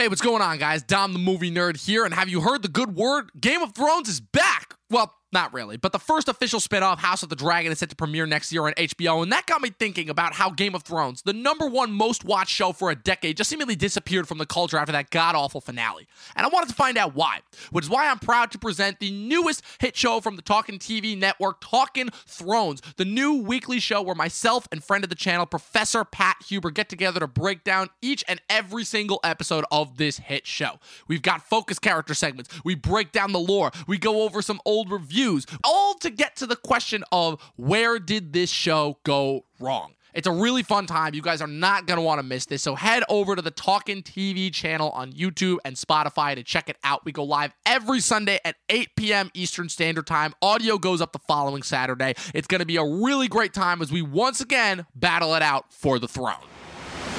Hey, what's going on, guys? Dom the movie nerd here, and have you heard the good word? Game of Thrones is back. Well, not really, but the first official spin-off, House of the Dragon, is set to premiere next year on HBO, and that got me thinking about how Game of Thrones, the number one most watched show for a decade, just seemingly disappeared from the culture after that god-awful finale. And I wanted to find out why, which is why I'm proud to present the newest hit show from the Talking TV network, Talking Thrones, the new weekly show where myself and friend of the channel, Professor Pat Huber, get together to break down each and every single episode of this hit show. We've got focus character segments, we break down the lore, we go over some old reviews, all to get to the question of where did this show go wrong? It's a really fun time. You guys are not going to want to miss this. So head over to the Talking TV channel on YouTube and Spotify to check it out. We go live every Sunday at 8 p.m. Eastern Standard Time. Audio goes up the following Saturday. It's going to be a really great time as we once again battle it out for the throne.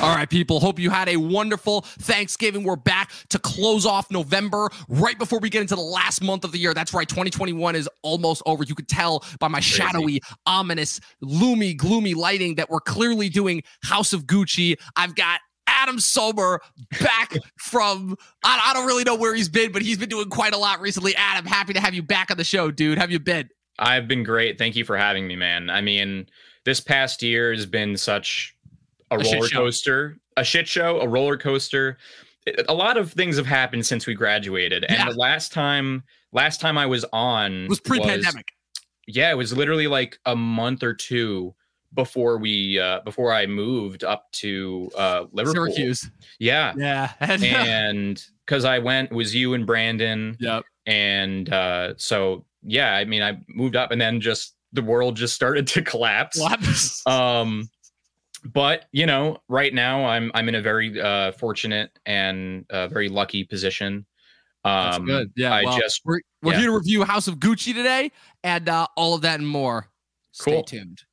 All right, people. Hope you had a wonderful Thanksgiving. We're back to close off November right before we get into the last month of the year. That's right. 2021 is almost over. You could tell by my Crazy. shadowy, ominous, gloomy, gloomy lighting that we're clearly doing House of Gucci. I've got Adam Sommer back from I, I don't really know where he's been, but he's been doing quite a lot recently. Adam, happy to have you back on the show, dude. Have you been? I've been great. Thank you for having me, man. I mean, this past year has been such a, a roller coaster, a shit show, a roller coaster. A lot of things have happened since we graduated, and yeah. the last time, last time I was on it was pre-pandemic. Was, yeah, it was literally like a month or two before we uh before I moved up to uh Liverpool. Syracuse. Yeah. Yeah. and because I went was you and Brandon. Yep. And uh so yeah, I mean I moved up and then just the world just started to collapse. um but you know, right now I'm I'm in a very uh, fortunate and uh, very lucky position. Um, That's good. Yeah, I well, just we're, we're yeah. here to review House of Gucci today, and uh, all of that and more. Cool. Stay tuned.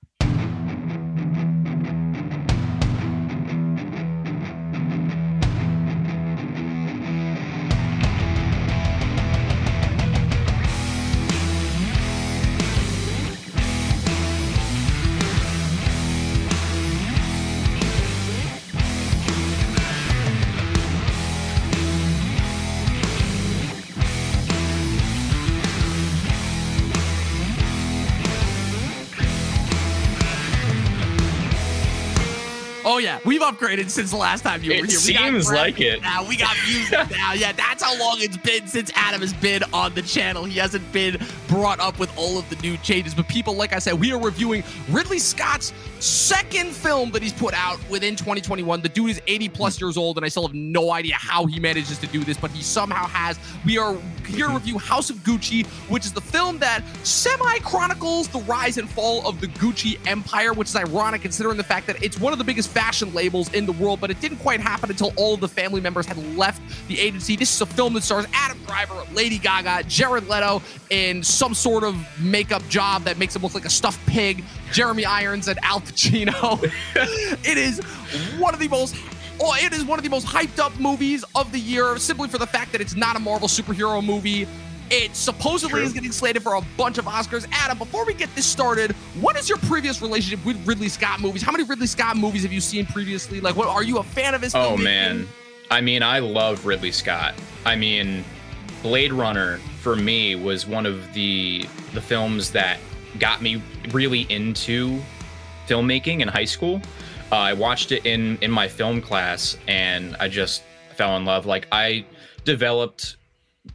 We've upgraded since the last time you were here. We seems like it. Now we got music now. Yeah, that's how long it's been since Adam has been on the channel. He hasn't been brought up with all of the new changes. But people, like I said, we are reviewing Ridley Scott's second film that he's put out within 2021. The dude is 80 plus years old, and I still have no idea how he manages to do this, but he somehow has. We are here review House of Gucci, which is the film that semi chronicles the rise and fall of the Gucci empire, which is ironic considering the fact that it's one of the biggest fashion labels in the world, but it didn't quite happen until all of the family members had left the agency. This is a film that stars Adam Driver, Lady Gaga, Jared Leto in some sort of makeup job that makes him look like a stuffed pig, Jeremy Irons and Al Pacino. it is one of the most Oh, it is one of the most hyped up movies of the year simply for the fact that it's not a Marvel superhero movie. It supposedly True. is getting slated for a bunch of Oscars. Adam, before we get this started, what is your previous relationship with Ridley Scott movies? How many Ridley Scott movies have you seen previously? Like, what are you a fan of his? Oh man, I mean, I love Ridley Scott. I mean, Blade Runner for me was one of the the films that got me really into filmmaking in high school. Uh, I watched it in in my film class, and I just fell in love. Like I developed.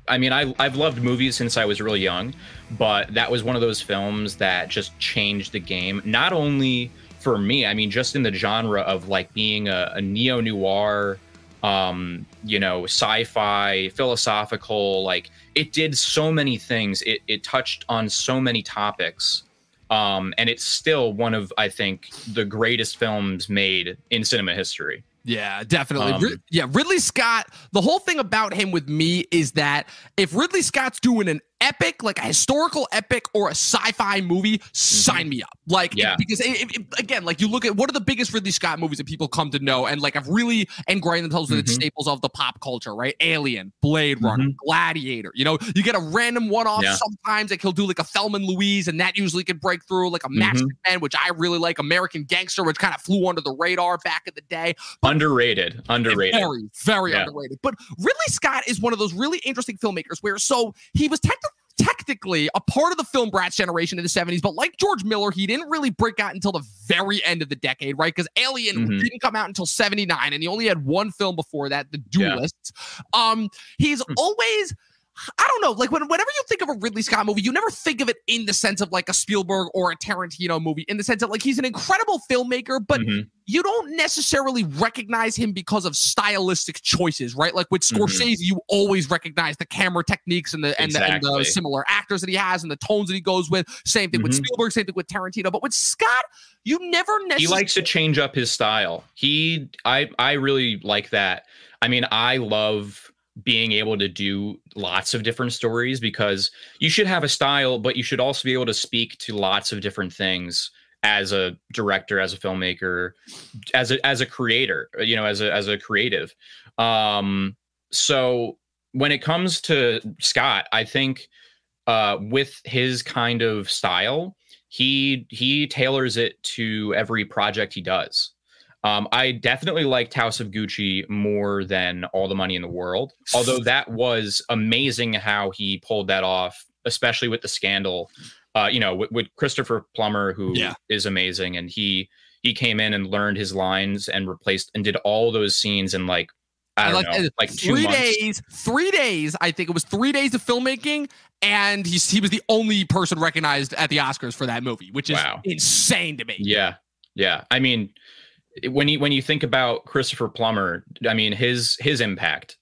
I mean, I I've loved movies since I was really young, but that was one of those films that just changed the game. Not only for me, I mean, just in the genre of like being a, a neo noir, um, you know, sci-fi, philosophical. Like it did so many things. It it touched on so many topics um, and it's still one of I think the greatest films made in cinema history. Yeah, definitely. Um, yeah, Ridley Scott. The whole thing about him with me is that if Ridley Scott's doing an epic, like a historical epic or a sci-fi movie, sign me up. Like, Mm-hmm. Yeah. because it, it- again, like you look at what are the biggest Ridley Scott movies that people come to know and like have really ingrained themselves with the staples of the pop culture, right? Alien, Blade Runner, Gladiator. You know, you get a random one-off Mm-hmm. Yeah. sometimes. Like he'll do like a Thelma and Louise, and that usually can break through. Like a Max Mhm. Man, which I really like. American Gangster, which kind of flew under the radar back in the day. Underrated. Underrated. Very, very Yeah. underrated. But Ridley Scott is one of those really interesting filmmakers where so he was technically technically a part of the film brats generation in the 70s but like george miller he didn't really break out until the very end of the decade right because alien Mhm. didn't come out until 79 and he only had one film before that the Yeah. duelists um he's Hmm. always I don't know. Like when, whenever you think of a Ridley Scott movie, you never think of it in the sense of like a Spielberg or a Tarantino movie. In the sense that like he's an incredible filmmaker, but Mhm. you don't necessarily recognize him because of stylistic choices, right? Like with Mhm. Scorsese, you always recognize the camera techniques and the and, the and the similar actors that he has and the tones that he goes with. Same thing with Mhm. Spielberg, same thing with Tarantino. But with Scott, you never he likes to change up his style he i i really like that i mean i love being able to do lots of different stories because you should have a style but you should also be able to speak to lots of different things as a director as a filmmaker as a as a creator you know as a as a creative um so when it comes to scott i think uh with his kind of style he he tailors it to every project he does. Um, I definitely liked House of Gucci more than All the Money in the World, although that was amazing how he pulled that off, especially with the scandal. Uh, you know, with, with Christopher Plummer, who is Yeah. amazing, and he he came in and learned his lines and replaced and did all those scenes in like I don't like, know, like three months. days, three days. I think it was three days of filmmaking, and he's he was the only person recognized at the Oscars for that movie, which is Wow. insane to me. Yeah, yeah. I mean, when you when you think about Christopher Plummer, I mean his his impact.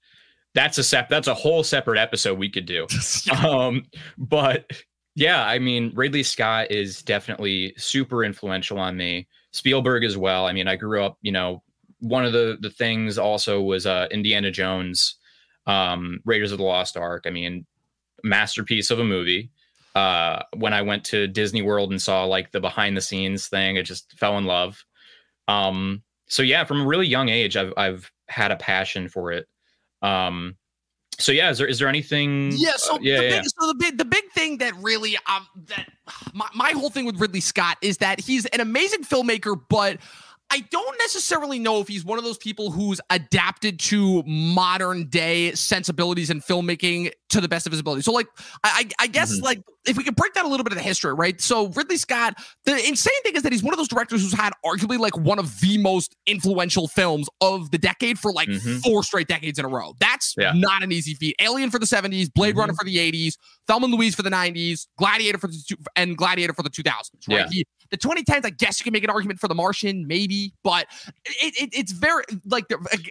That's a sep- That's a whole separate episode we could do. Um, but yeah, I mean Ridley Scott is definitely super influential on me. Spielberg as well. I mean, I grew up, you know, one of the the things also was uh Indiana Jones, um, Raiders of the Lost Ark. I mean, masterpiece of a movie. Uh, when I went to Disney World and saw like the behind the scenes thing, I just fell in love. Um, so yeah, from a really young age, I've I've had a passion for it. Um, so yeah, is there is there anything? Yeah, so uh, yeah, the yeah. big so the big the big thing that really um that my, my whole thing with Ridley Scott is that he's an amazing filmmaker, but I don't necessarily know if he's one of those people who's adapted to modern day sensibilities in filmmaking to the best of his ability. So, like, I, I guess, Mhm. like, if we could break down a little bit of the history, right? So, Ridley Scott, the insane thing is that he's one of those directors who's had arguably like one of the most influential films of the decade for like Mhm. four straight decades in a row. That's Yeah. not an easy feat. Alien for the 70s, Blade Runner for the 80s, Thelma and Louise for the 90s, Gladiator for the two, and Gladiator for the 2000s, right? Yeah. He, the 2010s, I guess you can make an argument for The Martian, maybe, but it, it, it's very like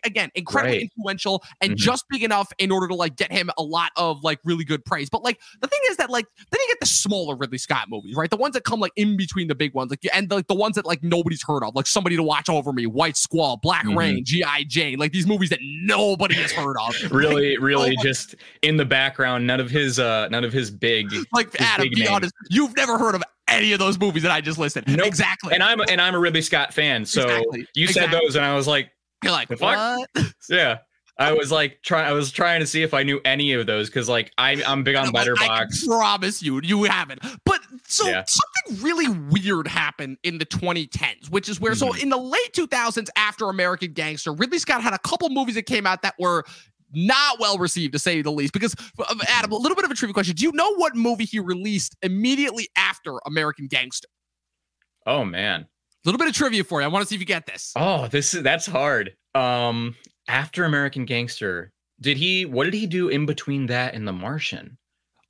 again incredibly Right. influential and Mhm. just big enough in order to like get him a lot of like really good praise. But like the thing is that like then you get the smaller Ridley Scott movies, right? The ones that come like in between the big ones, like and the, the ones that like nobody's heard of, like Somebody to Watch Over Me, White Squall, Black Mhm. Rain, G.I. Jane, like these movies that nobody has heard of. really really Oh just in the background none of his uh none of his big Like his Adam, big be names. honest, you've never heard of any of those movies that I just listed. Nope. Exactly. and i'm and i'm a ridley scott fan so Exactly. you said Exactly. those and i was like You're like, The fuck? what? yeah i was like trying i was trying to see if i knew any of those because like I, i'm big on but I promise you, you haven't. But so Yeah. something really weird happened in the 2010s, which is where so Mhm. in the late 2000s, after American Gangster, Ridley Scott had a couple movies that came out that were not well received, to say the least. Because Adam, a little bit of a trivia question: Do you know what movie he released immediately after American Gangster? oh man A little bit of trivia for you. I want to see if you get this. oh this is that's hard um after american gangster did he what did he do in between that and the martian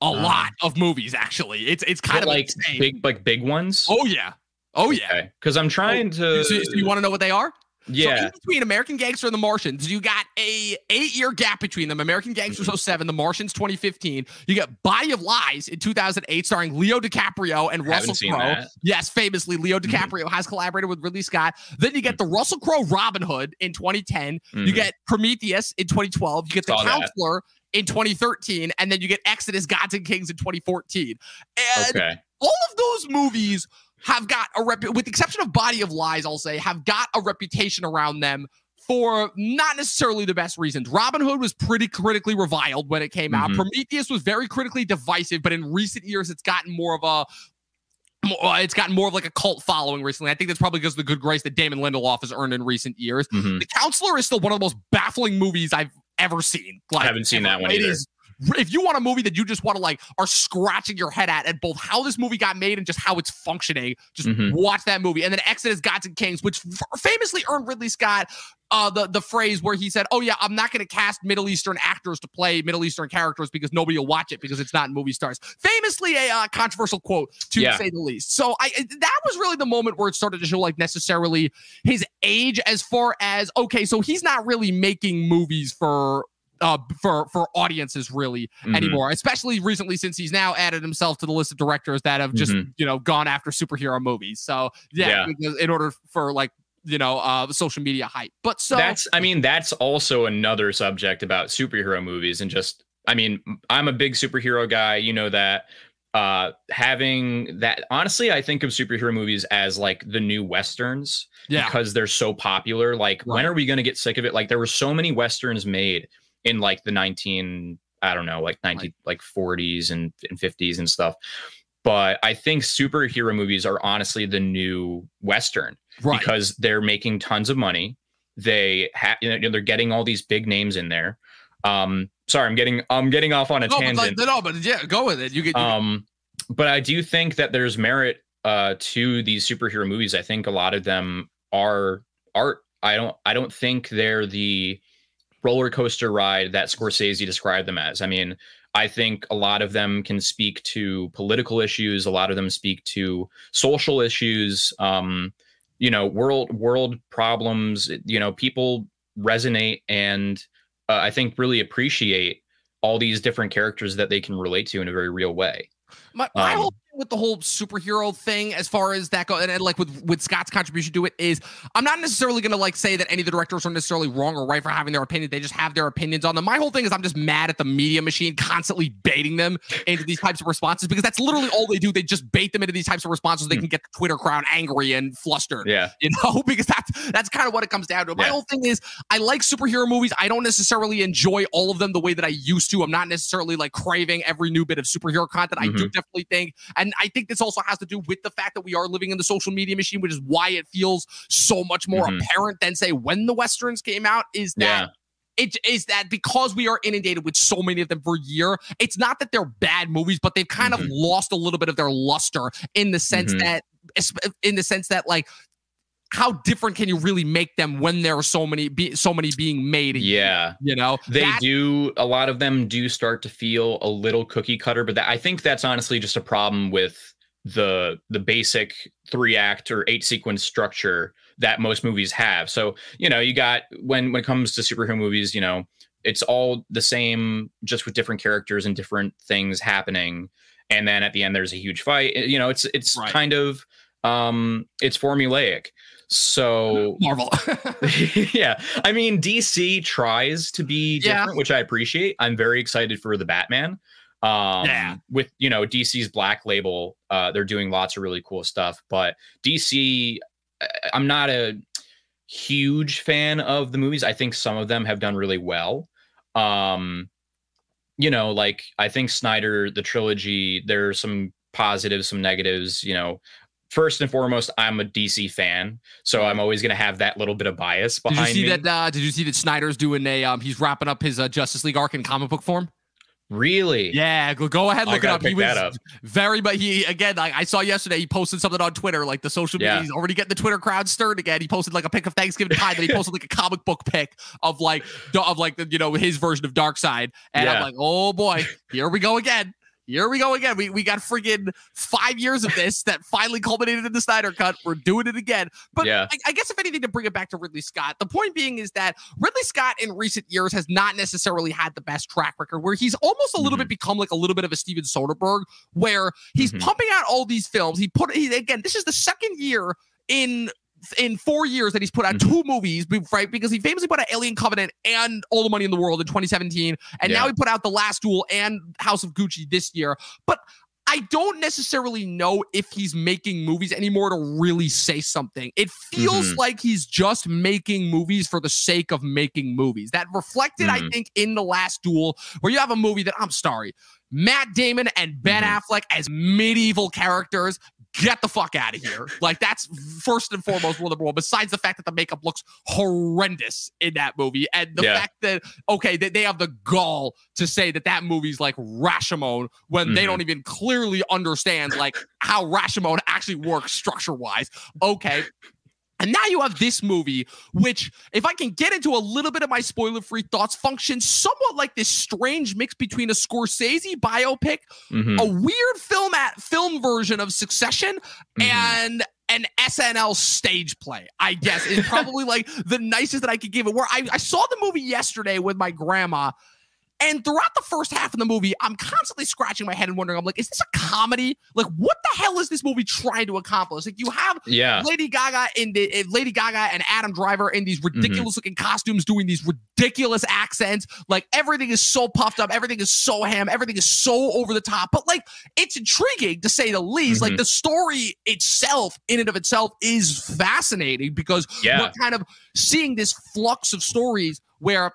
A um, lot of movies, actually. It's it's kind of like insane. big like big ones Oh yeah. Oh yeah. because i'm trying to So, so you want to know what they are? So yeah in between American Gangster and The Martians, you got a eight year gap between them. American Gangster Mm-hmm. 07, The Martians 2015. You got Body of Lies in 2008, starring Leo DiCaprio and Russell Crowe. Yes, famously, Leo DiCaprio has collaborated with Ridley Scott. Then you get the Russell Crowe Robin Hood in 2010. You Mhm. get Prometheus in 2012. You get The Saw that. Counselor in 2013, and then you get Exodus, Gods and Kings in 2014. And Okay. all of those movies have got a rep with the exception of Body of Lies, I'll say, have got a reputation around them for not necessarily the best reasons. Robin Hood was pretty critically reviled when it came out. Mhm. Prometheus was very critically divisive, but in recent years it's gotten more of a uh, it's gotten more of like a cult following recently. I think that's probably because of the good grace that Damon Lindelof has earned in recent years. Mhm. The Counselor is still one of the most baffling movies I've ever seen. Like, haven't seen that one it either. is- if you want a movie that you just want to like are scratching your head at at both how this movie got made and just how it's functioning, just Mhm. watch that movie. And then Exodus, Gods and Kings, which f- famously earned Ridley Scott uh, the the phrase where he said, "Oh yeah, I'm not going to cast Middle Eastern actors to play Middle Eastern characters because nobody will watch it because it's not movie stars." Famously, a uh, controversial quote to Yeah. say the least. So I that was really the moment where it started to show like necessarily his age as far as okay, so he's not really making movies for uh for for audiences really Mhm. anymore especially recently since he's now added himself to the list of directors that have just Mhm. you know gone after superhero movies so yeah, Yeah. because in order for like you know uh social media hype but so that's i mean that's also another subject about superhero movies and just i mean i'm a big superhero guy you know that uh having that honestly i think of superhero movies as like the new westerns yeah because they're so popular like when are we going to get sick of it like there were so many westerns made in like the 19 i don't know like 19 like 40s and, and 50s and stuff but i think superhero movies are honestly the new western right because they're making tons of money. They have, you know, they're getting all these big names in there. Um, sorry, I'm getting, I'm getting off on a no, but tangent. like, no but yeah go with it you get you um, but I do think that there's merit uh to these superhero movies. I think a lot of them are art. I don't, I don't think they're the roller coaster ride that Scorsese described them as. I mean, I think a lot of them can speak to political issues. A lot of them speak to social issues. Um, you know, world world problems. You know, people resonate and uh, I think really appreciate all these different characters that they can relate to in a very real way. My, my Um, whole with the whole superhero thing, as far as that goes, and, and like with with Scott's contribution to it, is I'm not necessarily going to like say that any of the directors are necessarily wrong or right for having their opinion. They just have their opinions on them. My whole thing is I'm just mad at the media machine constantly baiting them into these types of responses because that's literally all they do. They just bait them into these types of responses. They Hmm. can get the Twitter crowd angry and flustered Yeah. you know, because that's that's kind of what it comes down to. My Yeah. whole thing is I like superhero movies. I don't necessarily enjoy all of them the way that I used to. I'm not necessarily like craving every new bit of superhero content. I do Mm-hmm. definitely think, and I think this also has to do with the fact that we are living in the social media machine, which is why it feels so much more Mhm. apparent than say when the westerns came out. Is that Yeah. it is that because we are inundated with so many of them for a year, it's not that they're bad movies, but they've kind of Mhm. lost a little bit of their luster in the sense Mhm. that, in the sense that, like, how different can you really make them when there are so many, be, so many being made? Yeah. you know, They That- do a lot of them do start to feel a little cookie cutter, but that, I think that's honestly just a problem with the the basic three act or eight sequence structure that most movies have. So, you know, you got when when it comes to superhero movies, you know, it's all the same just with different characters and different things happening and then at the end there's a huge fight. You know, it's it's Right. kind of um it's formulaic. So Marvel. yeah. I mean, DC tries to be Yeah. different, which I appreciate. I'm very excited for the Batman. Um, Yeah. with you know DC's Black Label, uh, they're doing lots of really cool stuff. But DC, I'm not a huge fan of the movies. I think some of them have done really well. Um, you know, like I think Snyder, the trilogy, there's some positives, some negatives. You know, first and foremost, I'm a DC fan, so I'm always going to have that little bit of bias behind. did you see me. that? Uh, did you see that Snyder's doing a? Um, he's wrapping up his uh, Justice League arc in comic book form. Really? Yeah, go, go ahead, look it up. He was that up. very, but he again, like I saw yesterday, he posted something on Twitter, like the social media. Yeah. He's already getting the Twitter crowd stirred again. He posted like a pic of Thanksgiving pie, then he posted like a comic book pic of like of like the, you know his version of Darkseid, and I'm like, oh boy, here we go again. Here we go again. We, we got friggin' five years of this that finally culminated in the Snyder Cut. We're doing it again. But Yeah. I, I guess if anything, to bring it back to Ridley Scott, the point being is that Ridley Scott in recent years has not necessarily had the best track record, where he's almost a little Mhm. bit become like a little bit of a Steven Soderbergh, where he's Mhm. pumping out all these films. He put he again. This is the second year in in four years that he's put out Mhm. two movies, right? Because he famously put out Alien Covenant and All the Money in the World in 2017, and now he put out The Last Duel and House of Gucci this year. But I don't necessarily know if he's making movies anymore to really say something. It feels Mhm. like he's just making movies for the sake of making movies. That reflected, I Mhm. think, in The Last Duel, where you have a movie that I'm sorry, Matt Damon and Ben Mhm. Affleck as medieval characters. Get the fuck out of here. Like, that's first and foremost number one, besides the fact that the makeup looks horrendous in that movie. And the Yeah. fact that, okay, that they have the gall to say that that movie's like Rashomon when they Mhm. don't even clearly understand like how Rashomon actually works structure wise. Okay. And now you have this movie, which, if I can get into a little bit of my spoiler free thoughts, functions somewhat like this strange mix between a Scorsese biopic, Mhm, a weird film at film version of Succession, mhm. and an SNL stage play, I guess, is probably like the nicest that I could give it. Where I, I saw the movie yesterday with my grandma, and throughout the first half of the movie, I'm constantly scratching my head and wondering, I'm like, is this a comedy? Like, what the hell is this movie trying to accomplish? Like, you have yeah. Lady Gaga in the uh, Lady Gaga and Adam Driver in these ridiculous looking costumes, doing these ridiculous accents. Like everything is so puffed up, everything is so ham, everything is so over the top. But like it's intriguing to say the least. Like Mhm. the story itself, in and of itself, is fascinating because Yeah. we're kind of seeing this flux of stories where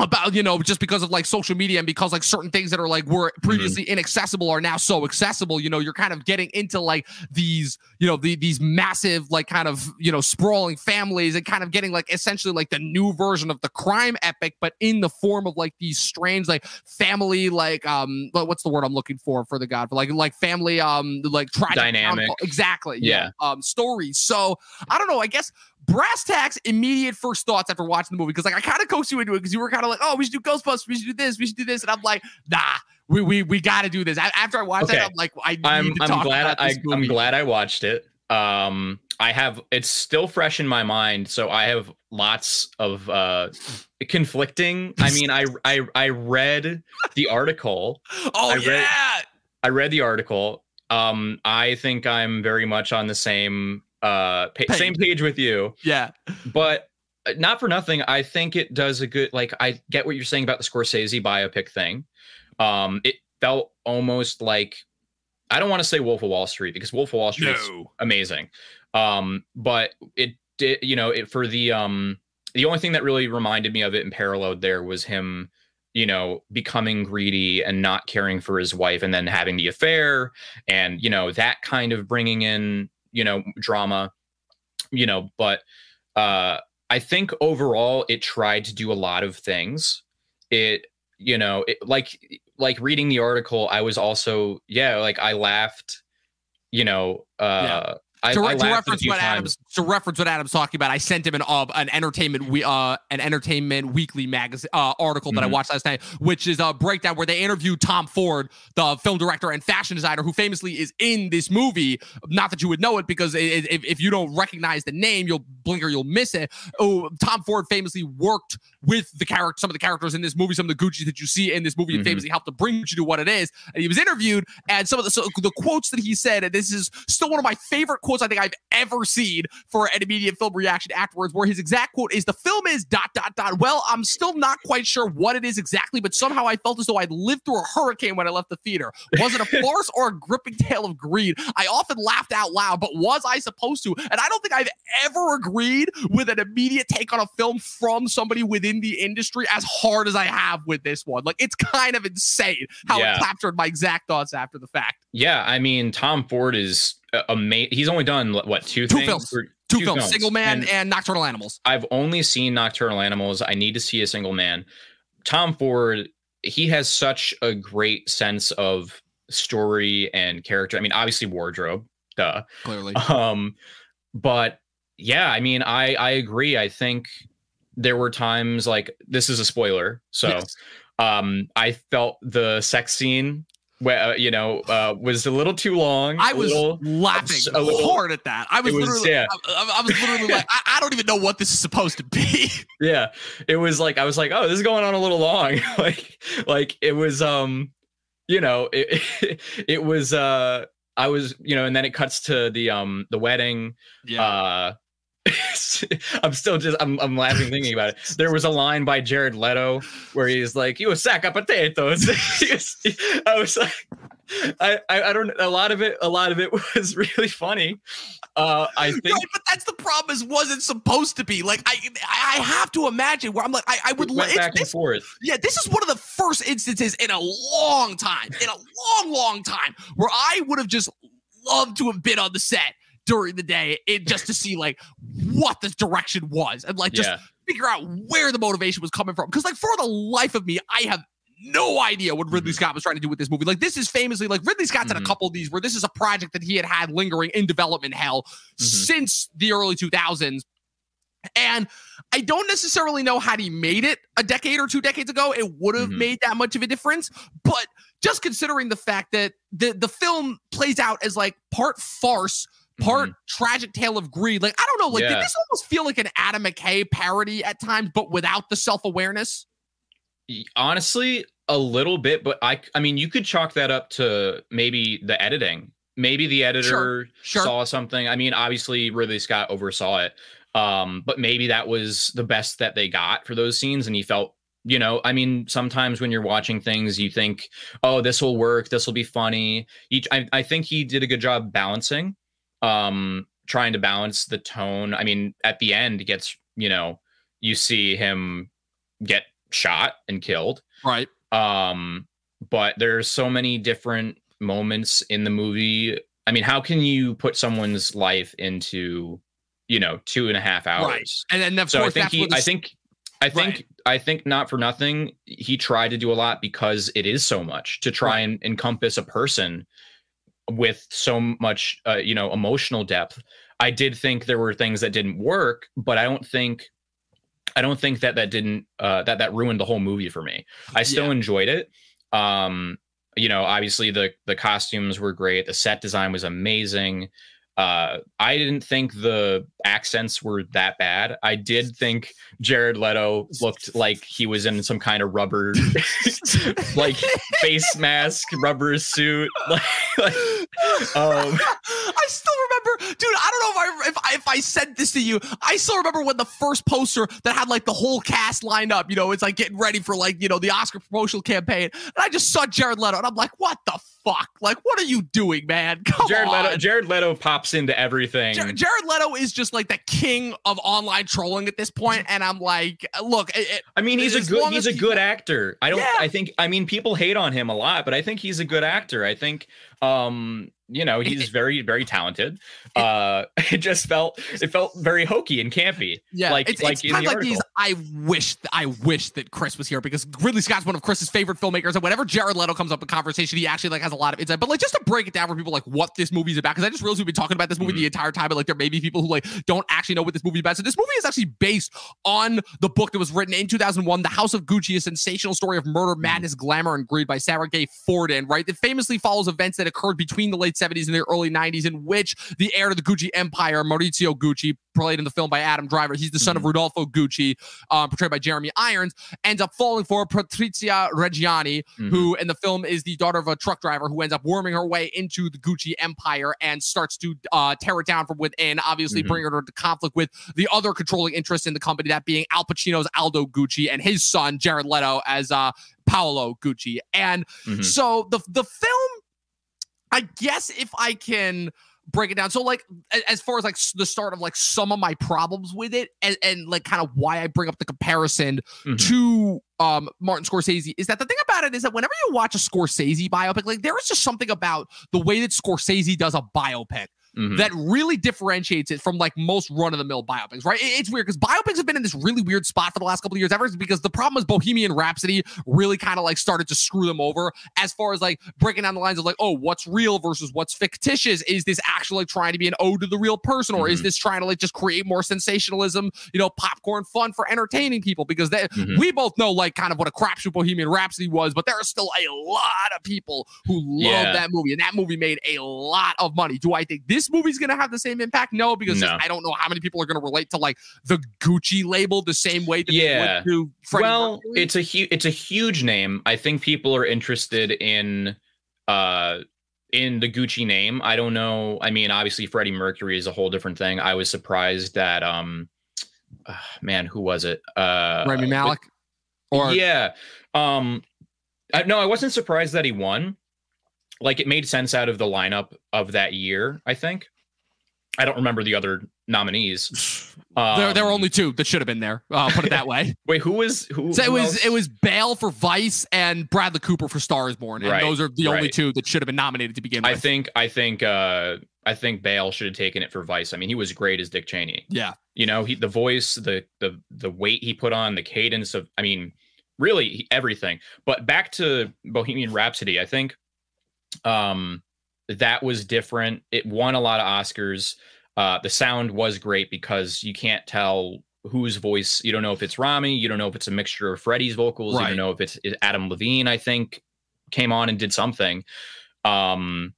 about you know just because of like social media and because like certain things that are like were previously inaccessible are now so accessible you know you're kind of getting into like these you know the, these massive like kind of you know sprawling families and kind of getting like essentially like the new version of the crime epic but in the form of like these strange like family like um what- what's the word i'm looking for for the god for like like family um like tragic Dynamic. exactly yeah. um stories so i don't know i guess brass tacks immediate first thoughts after watching the movie because like I kind of coaxed you into it because you were kind of like, oh, we should do Ghostbusters, we should do this, we should do this, and I'm like, nah, we we we got to do this. A- After I watched Okay. it, I'm like, I need I'm to I'm talk glad I I'm glad I watched it. Um, I have it's still fresh in my mind, so I have lots of uh conflicting. I mean, I I I read the article. Oh I read- yeah, I read the article. Um, I think I'm very much on the same uh pa- same page with you, yeah, but uh, not for nothing. I think it does a good. Like, I get what you're saying about the Scorsese biopic thing. Um, it felt almost like I don't want to say Wolf of Wall Street because Wolf of Wall Street is no, amazing. Um, but it did, you know, it for the um the only thing that really reminded me of it and paralleled there was him, you know, becoming greedy and not caring for his wife and then having the affair and you know that kind of bringing in you know drama, you know, but uh I think overall it tried to do a lot of things. It you know, it, like like reading the article, I was also yeah, like I laughed, you know, uh I, to, I to reference what times. Adam's to reference what Adam's talking about, I sent him an uh, an entertainment we uh an entertainment weekly magazine uh, article that I Mhm. watched last night, which is a breakdown where they interviewed Tom Ford, the film director and fashion designer, who famously is in this movie. Not that you would know it because i- i- if, if you don't recognize the name, you'll blink or you'll miss it. Oh, Tom Ford famously worked with the character, some of the characters in this movie, some of the Gucci that you see in this movie, and Mhm. famously helped to bring you to what it is. And he was interviewed, and some of the so the quotes that he said, and this is still one of my favorite quotes I think I've ever seen for an immediate film reaction afterwards, where his exact quote is the film is dot dot dot. Well, I'm still not quite sure what it is exactly, but somehow I felt as though I'd lived through a hurricane when I left the theater. Was it a farce or a gripping tale of greed? I often laughed out loud, but was I supposed to? And I don't think I've ever agreed with an immediate take on a film from somebody within the industry as hard as I have with this one. Like it's kind of insane how Yeah. it captured my exact thoughts after the fact. Yeah, I mean, Tom Ford is amazing. He's only done what two, Two things? films. Or- Two, films, Single Man And and, Nocturnal Animals. I've only seen Nocturnal Animals. I need to see a Single Man. Tom Ford, he has such a great sense of story and character. I mean, obviously wardrobe, duh. Clearly. Um, but yeah, I mean, I I agree. I think there were times like this is a spoiler, so Yes. um, I felt the sex scene where uh, you know uh, was a little too long. I was little- laughing a little- hard at that. I was, was- literally, yeah. I, I- was literally like, I, I don't even know what this is supposed to be. yeah it was like i was like oh this is going on a little long like like it was um you know it it was uh i was you know and then it cuts to the um the wedding uh I'm still just I'm I'm laughing thinking about it. There was a line by Jared Leto where he's like, "You a sack of potatoes." I was like, I, I I don't a lot of it a lot of it was really funny. Uh, I think, right, but that's the problem. Is wasn't supposed to be like I I have to imagine where I'm like I, I would went back and forth. Yeah, this is one of the first instances in a long time, in a long, long time, where I would have just loved to have been on the set during the day it, just to see like what the direction was and like just yeah. figure out where the motivation was coming from. Because like for the life of me, I have no idea what Ridley mm-hmm. Scott was trying to do with this movie. Like this is famously like Ridley Scott's mm-hmm. had a couple of these where this is a project that he had had lingering in development hell mm-hmm. since the early 2000s. And I don't necessarily know how he made it a decade or two decades ago. It would have mm-hmm. made that much of a difference, but just considering the fact that the the film plays out as like part farce, part mm-hmm. tragic tale of greed. Like I don't know, like yeah. did this almost feel like an Adam McKay parody at times, but without the self awareness? Honestly, a little bit, but I I mean, you could chalk that up to maybe the editing. Maybe the editor sure, sure. saw something. I mean, obviously Ridley Scott oversaw it. Um, but maybe that was the best that they got for those scenes, and he felt you know i mean sometimes when you're watching things you think oh this will work this will be funny each I, I think he did a good job balancing um trying to balance the tone i mean at the end gets you know you see him get shot and killed right um but there's so many different moments in the movie i mean how can you put someone's life into you know two and a half hours right. and then of so course i think he, i think I think right. I think not for nothing he tried to do a lot because it is so much to try right. and encompass a person with so much uh, you know emotional depth. I did think there were things that didn't work, but I don't think I don't think that that didn't uh, that that ruined the whole movie for me. I still yeah. enjoyed it. Um, you know, obviously the the costumes were great, the set design was amazing. Uh, I didn't think the accents were that bad. I did think Jared Leto looked like he was in some kind of rubber, like face mask, rubber suit. Like, like um, I still remember, dude. I don't know if I, if I if I said this to you. I still remember when the first poster that had like the whole cast lined up. You know, it's like getting ready for like you know the Oscar promotional campaign, and I just saw Jared Leto, and I'm like, what the fuck? Like, what are you doing, man? Come Jared on. Leto, Jared Leto pops into everything. Jared, Jared Leto is just like the king of online trolling at this point, and I'm like, look. It, I mean, he's a good he's a people, good actor. I don't. Yeah. I think. I mean, people hate on him a lot, but I think he's a good actor. I think. Um, um, you know he's very very talented. Uh it just felt it felt very hokey and campy yeah like it's, like it's kind of like these i wish i wish that chris was here because ridley scott's one of chris's favorite filmmakers and whenever jared leto comes up in conversation he actually like has a lot of insight. But like just to break it down for people like what this movie's about because i just realized we've been talking about this movie mm-hmm. the entire time but like there may be people who like don't actually know what this movie's about. So this movie is actually based on the book that was written in 2001 the house of gucci a sensational story of murder mm-hmm. madness glamour and greed by sara gay forden right? It famously follows events that occurred between the late 70s and the early 90s, in which the heir to the Gucci empire, Maurizio Gucci, played in the film by Adam Driver, he's the son mm-hmm. of Rodolfo Gucci, um, portrayed by Jeremy Irons, ends up falling for Patrizia Reggiani, mm-hmm. who in the film is the daughter of a truck driver who ends up worming her way into the Gucci empire and starts to uh, tear it down from within, obviously mm-hmm. bringing her into conflict with the other controlling interest in the company, that being Al Pacino's Aldo Gucci and his son, Jared Leto, as uh, Paolo Gucci. And mm-hmm. so the the film I guess if I can break it down. So like as far as like the start of like some of my problems with it and, and like kind of why I bring up the comparison mm-hmm. to um Martin Scorsese is that the thing about it is that whenever you watch a Scorsese biopic, like there is just something about the way that Scorsese does a biopic Mm-hmm. that really differentiates it from like most run of the mill biopics, right? it's weird because biopics have been in this really weird spot for the last couple of years ever because the problem is Bohemian Rhapsody really kind of like started to screw them over as far as like breaking down the lines of like, oh, what's real versus what's fictitious? Is this actually like trying to be an ode to the real person or mm-hmm. is this trying to like just create more sensationalism, you know, popcorn fun for entertaining people? Because mm-hmm. we both know like kind of what a crapshoot Bohemian Rhapsody was, but there are still a lot of people who love yeah. that movie and that movie made a lot of money. Do I think this movie's going to have the same impact? No, because no. I don't know how many people are going to relate to like the Gucci label the same way that yeah. they would to Freddie Well, Mercury. it's a huge it's a huge name. I think people are interested in uh in the Gucci name. I don't know. I mean, obviously Freddie Mercury is a whole different thing. I was surprised that um uh, man, who was it? Uh Rami Malek. Or yeah. Um I, no, I wasn't surprised that he won. Like it made sense out of the lineup of that year, I think. I don't remember the other nominees. Um, there, there were only two that should have been there. Uh, put it that way. Wait, who was who? So it who was else? it was Bale for Vice and Bradley Cooper for Stars Born, and Right, those are the only two that should have been nominated to begin with. I think I think uh I think Bale should have taken it for Vice. I mean, he was great as Dick Cheney. yeah, You know, he the voice, the the the weight he put on, the cadence of I mean, really everything. But back to Bohemian Rhapsody, I think um that was different. It won a lot of Oscars. Uh the sound was great because you can't tell whose voice you don't know if it's Rami, you don't know if it's a mixture of Freddie's vocals, you don't know if it's, it's Adam Levine, I think, came on and did something. Um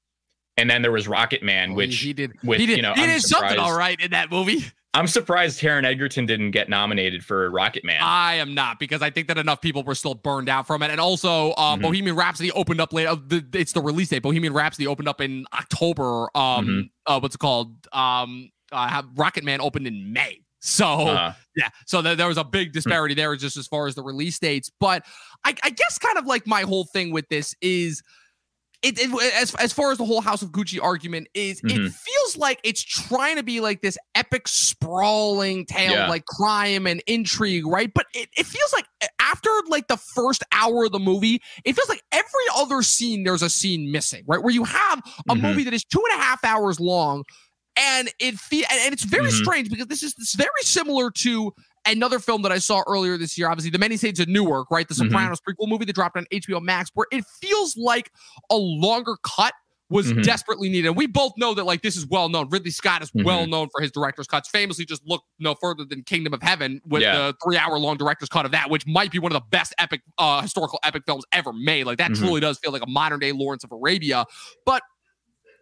and then there was Rocket Man, which he, he did. with, he did. you know, he I'm did something all right in that movie. I'm surprised Taron Egerton didn't get nominated for Rocket Man. I am not because I think that enough people were still burned out from it, and also uh, Mhm. Bohemian Rhapsody opened up late. Uh, the, it's the release date. Bohemian Rhapsody opened up in October. Um, Mhm. uh, what's it called? Um, uh, Rocket Man opened in May. So Uh, yeah, so there, there was a big disparity there just as far as the release dates. But I, I guess kind of like my whole thing with this is. It, it as as far as the whole House of Gucci argument is, it Mhm. feels like it's trying to be like this epic sprawling tale Yeah. like crime and intrigue, right? But it, it feels like after like the first hour of the movie, it feels like every other scene there's a scene missing, right? Where you have a Mhm. movie that is two and a half hours long, and it fe- and it's very Mhm. strange because this is this is very similar to another film that I saw earlier this year, obviously The Many Saints of Newark, right? The Mhm. Sopranos prequel movie that dropped on HBO Max, where it feels like a longer cut was Mhm. desperately needed. And we both know that like this is well known. Ridley Scott is Mhm. well known for his director's cuts. Famously, just look no further than Kingdom of Heaven with Yeah. the three hour long director's cut of that, which might be one of the best epic uh historical epic films ever made. Like that Mhm. truly does feel like a modern day Lawrence of Arabia. But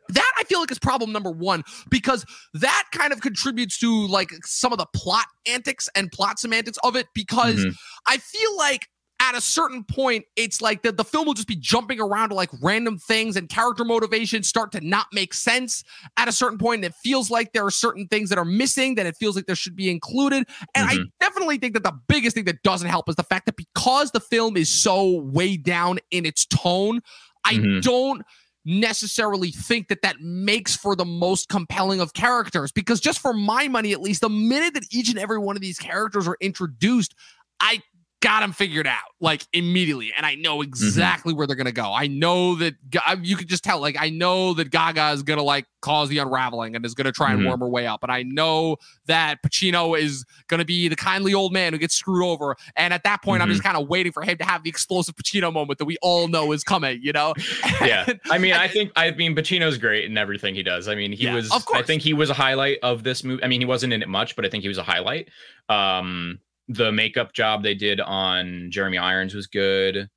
that I feel like is problem number one because that kind of contributes to like some of the plot antics and plot semantics of it because Mhm. I feel like at a certain point, it's like the, the film will just be jumping around to like random things and character motivations start to not make sense at a certain point. And it feels like there are certain things that are missing that it feels like there should be included. And I Mhm. definitely think that the biggest thing that doesn't help is the fact that because the film is so way down in its tone, I Mhm. don't necessarily think that that makes for the most compelling of characters. Because just for my money at least the minute that each and every one of these characters are introduced i got them figured out like immediately and i know exactly where they're gonna go i know that you could just tell like i know that gaga is gonna like cause the unraveling and is gonna try and Mhm. worm her way up and i know that pacino is gonna be the kindly old man who gets screwed over and at that point i'm just kind of waiting for him to have the explosive pacino moment that we all know is coming you know yeah. I mean, I think I mean Pacino's great in everything he does. I mean, he Yeah, was of course. I think he was a highlight of this movie. I mean, he wasn't in it much, but I think he was a highlight. Um the makeup job they did on Jeremy Irons was good.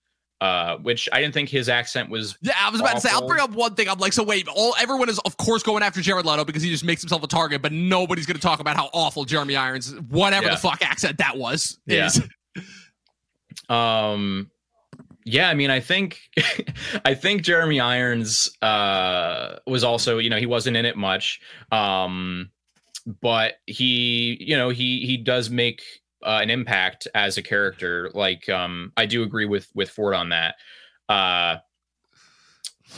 Uh, which I didn't think his accent was Yeah, I was about to say. I'll bring up one thing. I'm like, so wait, all everyone is of course going after Jared Leto because he just makes himself a target, but nobody's going to talk about how awful Jeremy Irons, whatever Yeah. the fuck accent that was, Yeah. is. um yeah i mean i think i think jeremy irons uh was also you know he wasn't in it much um but he you know he he does make uh, an impact as a character like um i do agree with with ford on that. Uh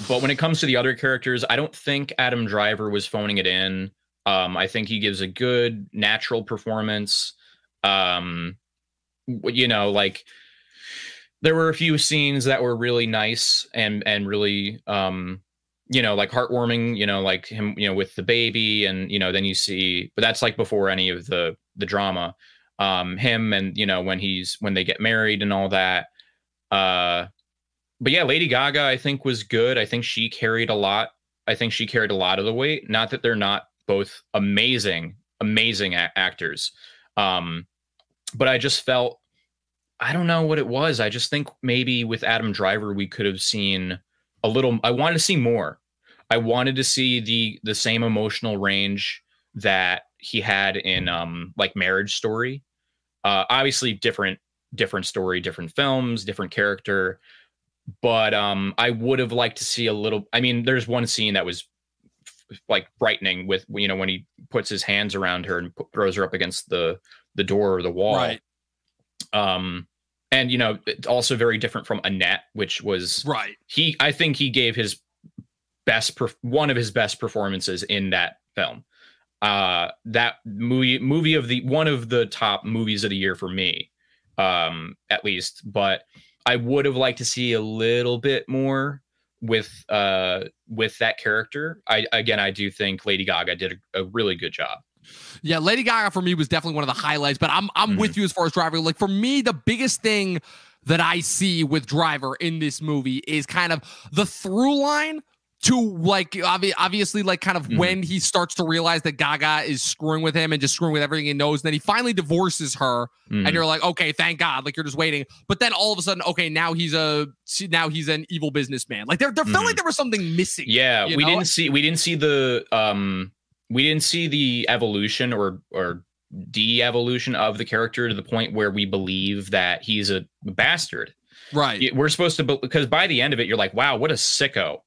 but when it comes to the other characters i don't think adam driver was phoning it in. Um i think he gives a good natural performance. Um you know like there were a few scenes that were really nice and and really um you know like heartwarming you know like him you know with the baby and you know then you see but that's like before any of the the drama um him and you know when he's when they get married and all that uh but yeah lady gaga i think was good i think she carried a lot i think she carried a lot of the weight not that they're not both amazing amazing a- actors um but i just felt I don't know what it was. I just think maybe with Adam Driver we could have seen a little I wanted to see more. I wanted to see the the same emotional range that he had in um like Marriage Story. Uh obviously different different story, different films, different character. but um, I would have liked to see a little. I mean, there's one scene that was f- like frightening with you know when he puts his hands around her and pu- throws her up against the the door or the wall. Right. Um, and you know, it's also very different from Annette, which was Right. he. I think he gave his best, perf- one of his best performances in that film. Uh, that movie, movie of the one of the top movies of the year for me, um, at least. But I would have liked to see a little bit more with uh with that character. I again, I do think Lady Gaga did a, a really good job. Yeah, Lady Gaga for me was definitely one of the highlights, but I'm I'm with you as far as Driver. Like for me, the biggest thing that I see with Driver in this movie is kind of the through line to like obvi- obviously like kind of Mhm. when he starts to realize that Gaga is screwing with him and just screwing with everything he knows. And then he finally divorces her, Mhm. and you're like, okay, thank God, like you're just waiting. But then all of a sudden, okay, now he's a now he's an evil businessman. Like there, there felt Mhm. like there was something missing. Yeah, we know? didn't see we didn't see the um we didn't see the evolution or or de-evolution of the character to the point where we believe that he's a bastard. right. We're supposed to be- because by the end of it you're like, wow, what a sicko.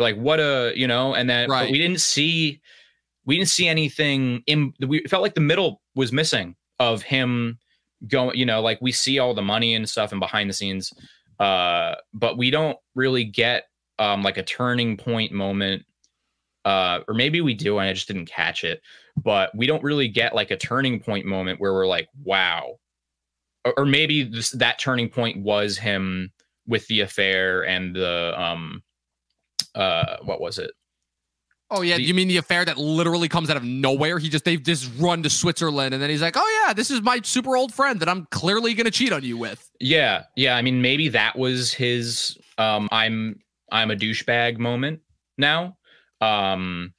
Like, what a, you know, and then Right. we didn't see we didn't see anything in we felt like the middle was missing of him going, you know, like we see all the money and stuff and behind the scenes uh but we don't really get um like a turning point moment uh or maybe we do and I just didn't catch it but we don't really get like a turning point moment where we're like wow or, or maybe this, that turning point was him with the affair and the um uh what was it Oh yeah, The- you mean the affair that literally comes out of nowhere? He just they've just run to Switzerland and then he's like, "Oh yeah, this is my super old friend that I'm clearly going to cheat on you with." yeah yeah i mean maybe that was his um i'm i'm a douchebag moment now um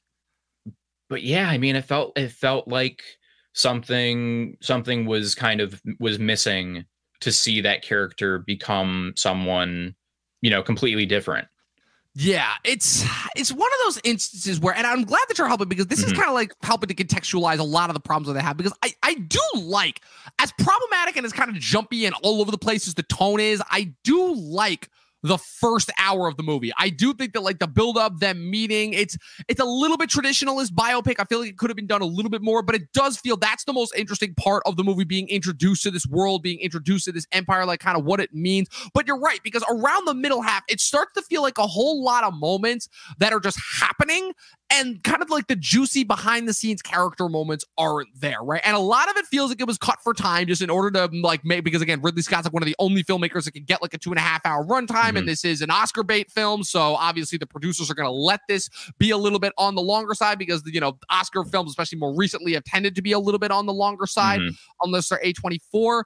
but yeah i mean it felt it felt like something something was kind of was missing to see that character become someone you know completely different Yeah, it's it's one of those instances where, and I'm glad that you're helping because this is Mhm. kind of like helping to contextualize a lot of the problems that they have. Because I I do like as problematic and as kind of jumpy and all over the place as the tone is, I do like the first hour of the movie. I do think that like the build up, them meeting, it's it's a little bit traditionalist biopic. I feel like it could have been done a little bit more, but it does feel that's the most interesting part of the movie being introduced to this world, being introduced to this empire, like kind of what it means. But you're right, because around the middle half, it starts to feel like a whole lot of moments that are just happening and kind of like the juicy behind the scenes character moments aren't there, right? And a lot of it feels like it was cut for time just in order to like make because again, Ridley Scott's like one of the only filmmakers that can get like a two and a half hour runtime, and this is an Oscar bait film. So obviously the producers are gonna let this be a little bit on the longer side because you know, Oscar films, especially more recently, have tended to be a little bit on the longer side Mhm. unless they're A24. But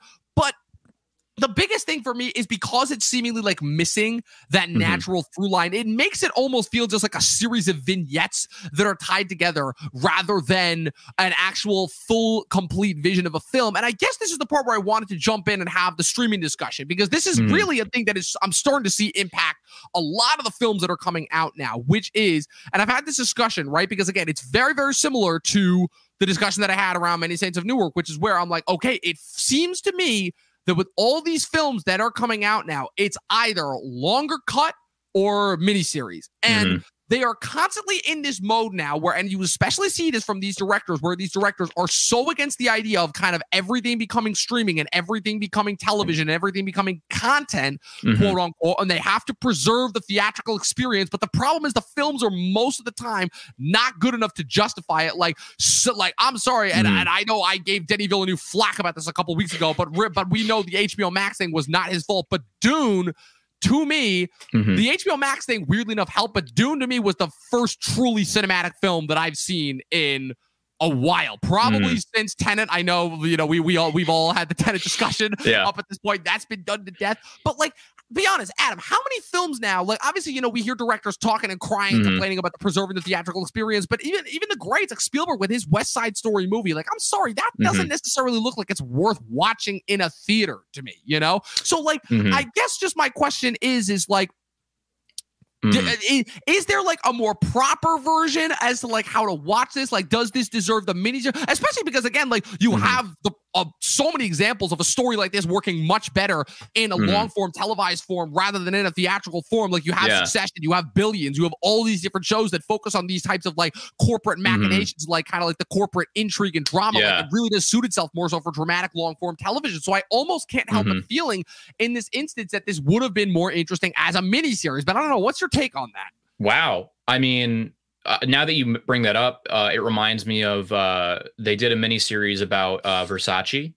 the biggest thing for me is because it's seemingly like missing that Mhm. natural through line, it makes it almost feel just like a series of vignettes that are tied together rather than an actual full, complete vision of a film. And I guess this is the part where I wanted to jump in and have the streaming discussion because this is Mhm. really a thing that is I'm starting to see impact a lot of the films that are coming out now, which is, and I've had this discussion, right? Because again, it's very, very similar to the discussion that I had around Many Saints of Newark, which is where I'm like, okay, it seems to me that with all these films that are coming out now, it's either longer cut or miniseries. And mm-hmm. They are constantly in this mode now where, and you especially see this from these directors, where these directors are so against the idea of kind of everything becoming streaming and everything becoming television and everything becoming content, Mhm. quote unquote, and they have to preserve the theatrical experience. But the problem is the films are most of the time not good enough to justify it. Like, so, like I'm sorry, and, Mhm. and I know I gave Denis Villeneuve flack about this a couple weeks ago, but but we know the HBO Max thing was not his fault. But Dune. To me, Mhm. the HBO Max thing, weirdly enough, helped. But Dune to me was the first truly cinematic film that I've seen in a while, probably since Tenet. I know, you know, we we all we've all had the Tenet discussion Yeah. up at this point. That's been done to death. But like, be honest, Adam, how many films now? Like, obviously, you know, we hear directors talking and crying, Mhm. complaining about the preserving the theatrical experience. But even even the greats like Spielberg with his West Side Story movie, like, I'm sorry, that doesn't necessarily look like it's worth watching in a theater to me. You know, so like. Mhm. I guess just my question is is like I- is, there like a more proper version as to like how to watch this like does this deserve the mini especially because again like you Mhm. have the so many examples of a story like this working much better in a Mhm. long form televised form rather than in a theatrical form. Like you have Yeah. Succession, you have Billions, you have all these different shows that focus on these types of like corporate machinations, like kind of like the corporate intrigue and drama. Yeah. Like it really does suit itself more so for dramatic long form television. So I almost can't help but feeling in this instance that this would have been more interesting as a miniseries. But I don't know. What's your take on that? Wow. I mean, uh, now that you bring that up, uh, it reminds me of uh, they did a mini series about uh, Versace.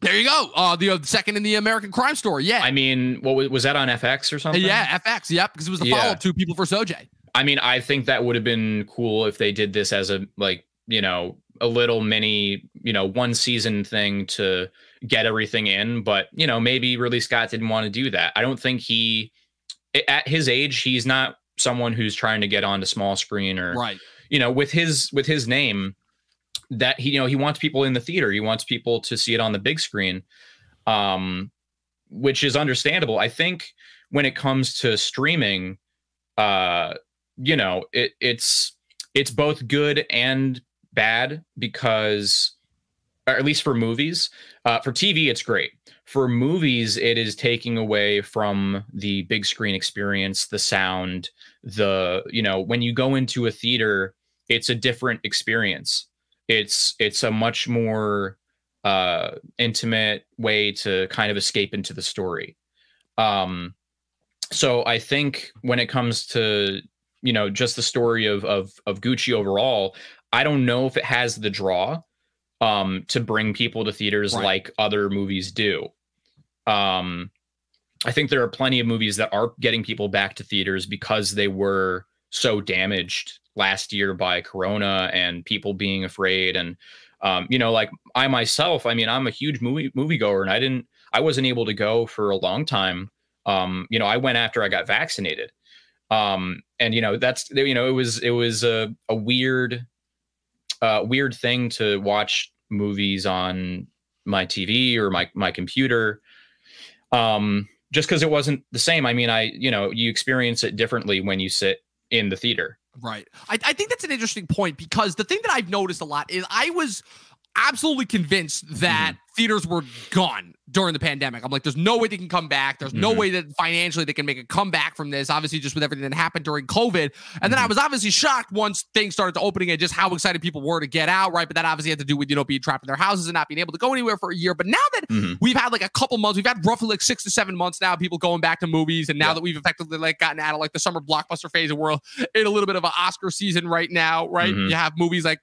There you go. Uh, the uh, second in the American Crime Story. Yeah. I mean, what was, was that on FX or something? yeah, FX. Yep, because it was the Yeah. follow up to People for Soj. I mean, I think that would have been cool if they did this as a like, you know, a little mini, you know, one season thing to get everything in. But you know, maybe Ridley Scott didn't want to do that. I don't think he, at his age, he's not someone who's trying to get onto small screen or Right. you know with his with his name that he you know he wants people in the theater. He wants people to see it on the big screen um which is understandable. I think when it comes to streaming uh you know it it's it's both good and bad because or at least for movies uh for tv it's great for movies it is taking away from the big screen experience the sound the you know when you go into a theater it's a different experience. It's it's a much more uh intimate way to kind of escape into the story. Um so i think when it comes to you know just the story of of of gucci overall i don't know if it has the draw um to bring people to theaters Right. like other movies do. Um i think there are plenty of movies that are getting people back to theaters because they were so damaged last year by corona and people being afraid and um you know like i myself i mean i'm a huge movie moviegoer and i didn't i wasn't able to go for a long time. Um you know i went after i got vaccinated. Um and you know that's you know it was it was a, a weird uh weird thing to watch movies on my tv or my my computer um just because it wasn't the same i mean i you know you experience it differently when you sit in the theater Right. I, I think that's an interesting point because the thing that I've noticed a lot is I was absolutely convinced that theaters were gone during the pandemic. I'm like, there's no way they can come back. There's no Mhm. way that financially they can make a comeback from this, obviously, just with everything that happened during COVID. And then I Mhm. was obviously shocked once things started to opening and just how excited people were to get out, right? But that obviously had to do with, you know, being trapped in their houses and not being able to go anywhere for a year. But now that Mhm. we've had like a couple months. We've had roughly like six to seven months now. People going back to movies, and now Yeah. that we've effectively like gotten out of like the summer blockbuster phase, and we're in a little bit of an Oscar season right now. Right? Mhm. You have movies like.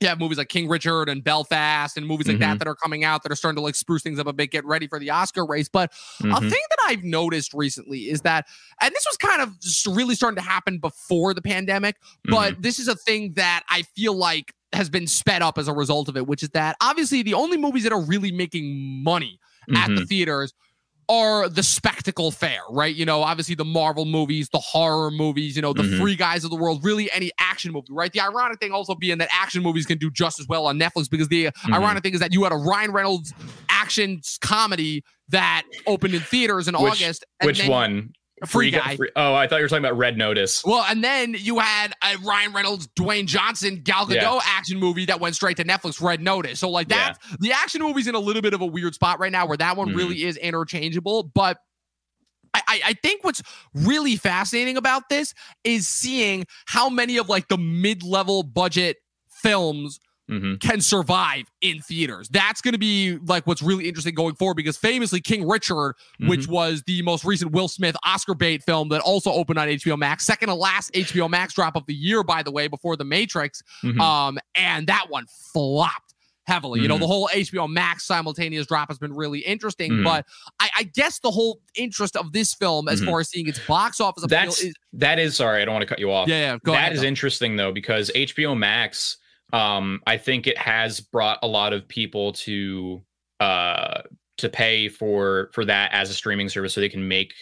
You have movies like King Richard and Belfast and movies like that Mhm. that are coming out that are starting to like spruce things up a bit, get ready for the Oscar race. But a Mhm. thing that I've noticed recently is that, and this was kind of really starting to happen before the pandemic, but this is a thing that I feel like has been sped up as a result of it, which is that obviously the only movies that are really making money at the Mhm. theaters are the spectacle fare, right? You know, obviously the Marvel movies, the horror movies, you know, the Mhm. free guys of the world, really any action movie, right? The ironic thing also being that action movies can do just as well on Netflix because the Mhm. ironic thing is that you had a Ryan Reynolds action comedy that opened in theaters in Which- August. which then- one Free Gu- Guy. oh i thought you were talking about red notice Well, and then you had a Ryan Reynolds, Dwayne Johnson, Gal Gadot Yeah. action movie that went straight to Netflix, Red Notice. So like Yeah. that, the action movie's in a little bit of a weird spot right now, where that one Mhm. really is interchangeable. But I, I, I think what's really fascinating about this is seeing how many of like the mid-level budget films hmm can survive in theaters. That's going to be like what's really interesting going forward because famously King Richard, which was the most recent Will Smith Oscar bait film that also opened on HBO Max, second to last HBO Max drop of the year by the way before The Matrix. Mhm. Um and that one flopped heavily. You know, the whole HBO Max simultaneous drop has been really interesting, Mhm. but I, I guess the whole interest of this film as Mhm. far as seeing its box office appeal That's- is that is sorry i don't want to cut you off yeah, yeah, go That ahead. is though. interesting though because HBO Max, um, I think it has brought a lot of people to uh to pay for for that as a streaming service so they can make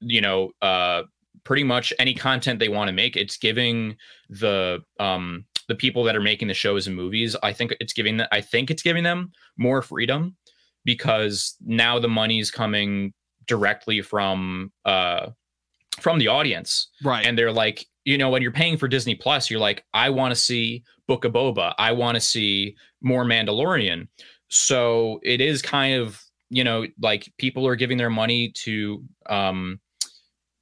you know uh pretty much any content they want to make. It's giving the um the people that are making the shows and movies, I think it's giving that I think it's giving them more freedom because now the money's coming directly from uh from the audience right. and they're like you know, when you're paying for Disney Plus, you're like, I want to see Book of Boba. I want to see more Mandalorian. So it is kind of, you know, like people are giving their money to, um,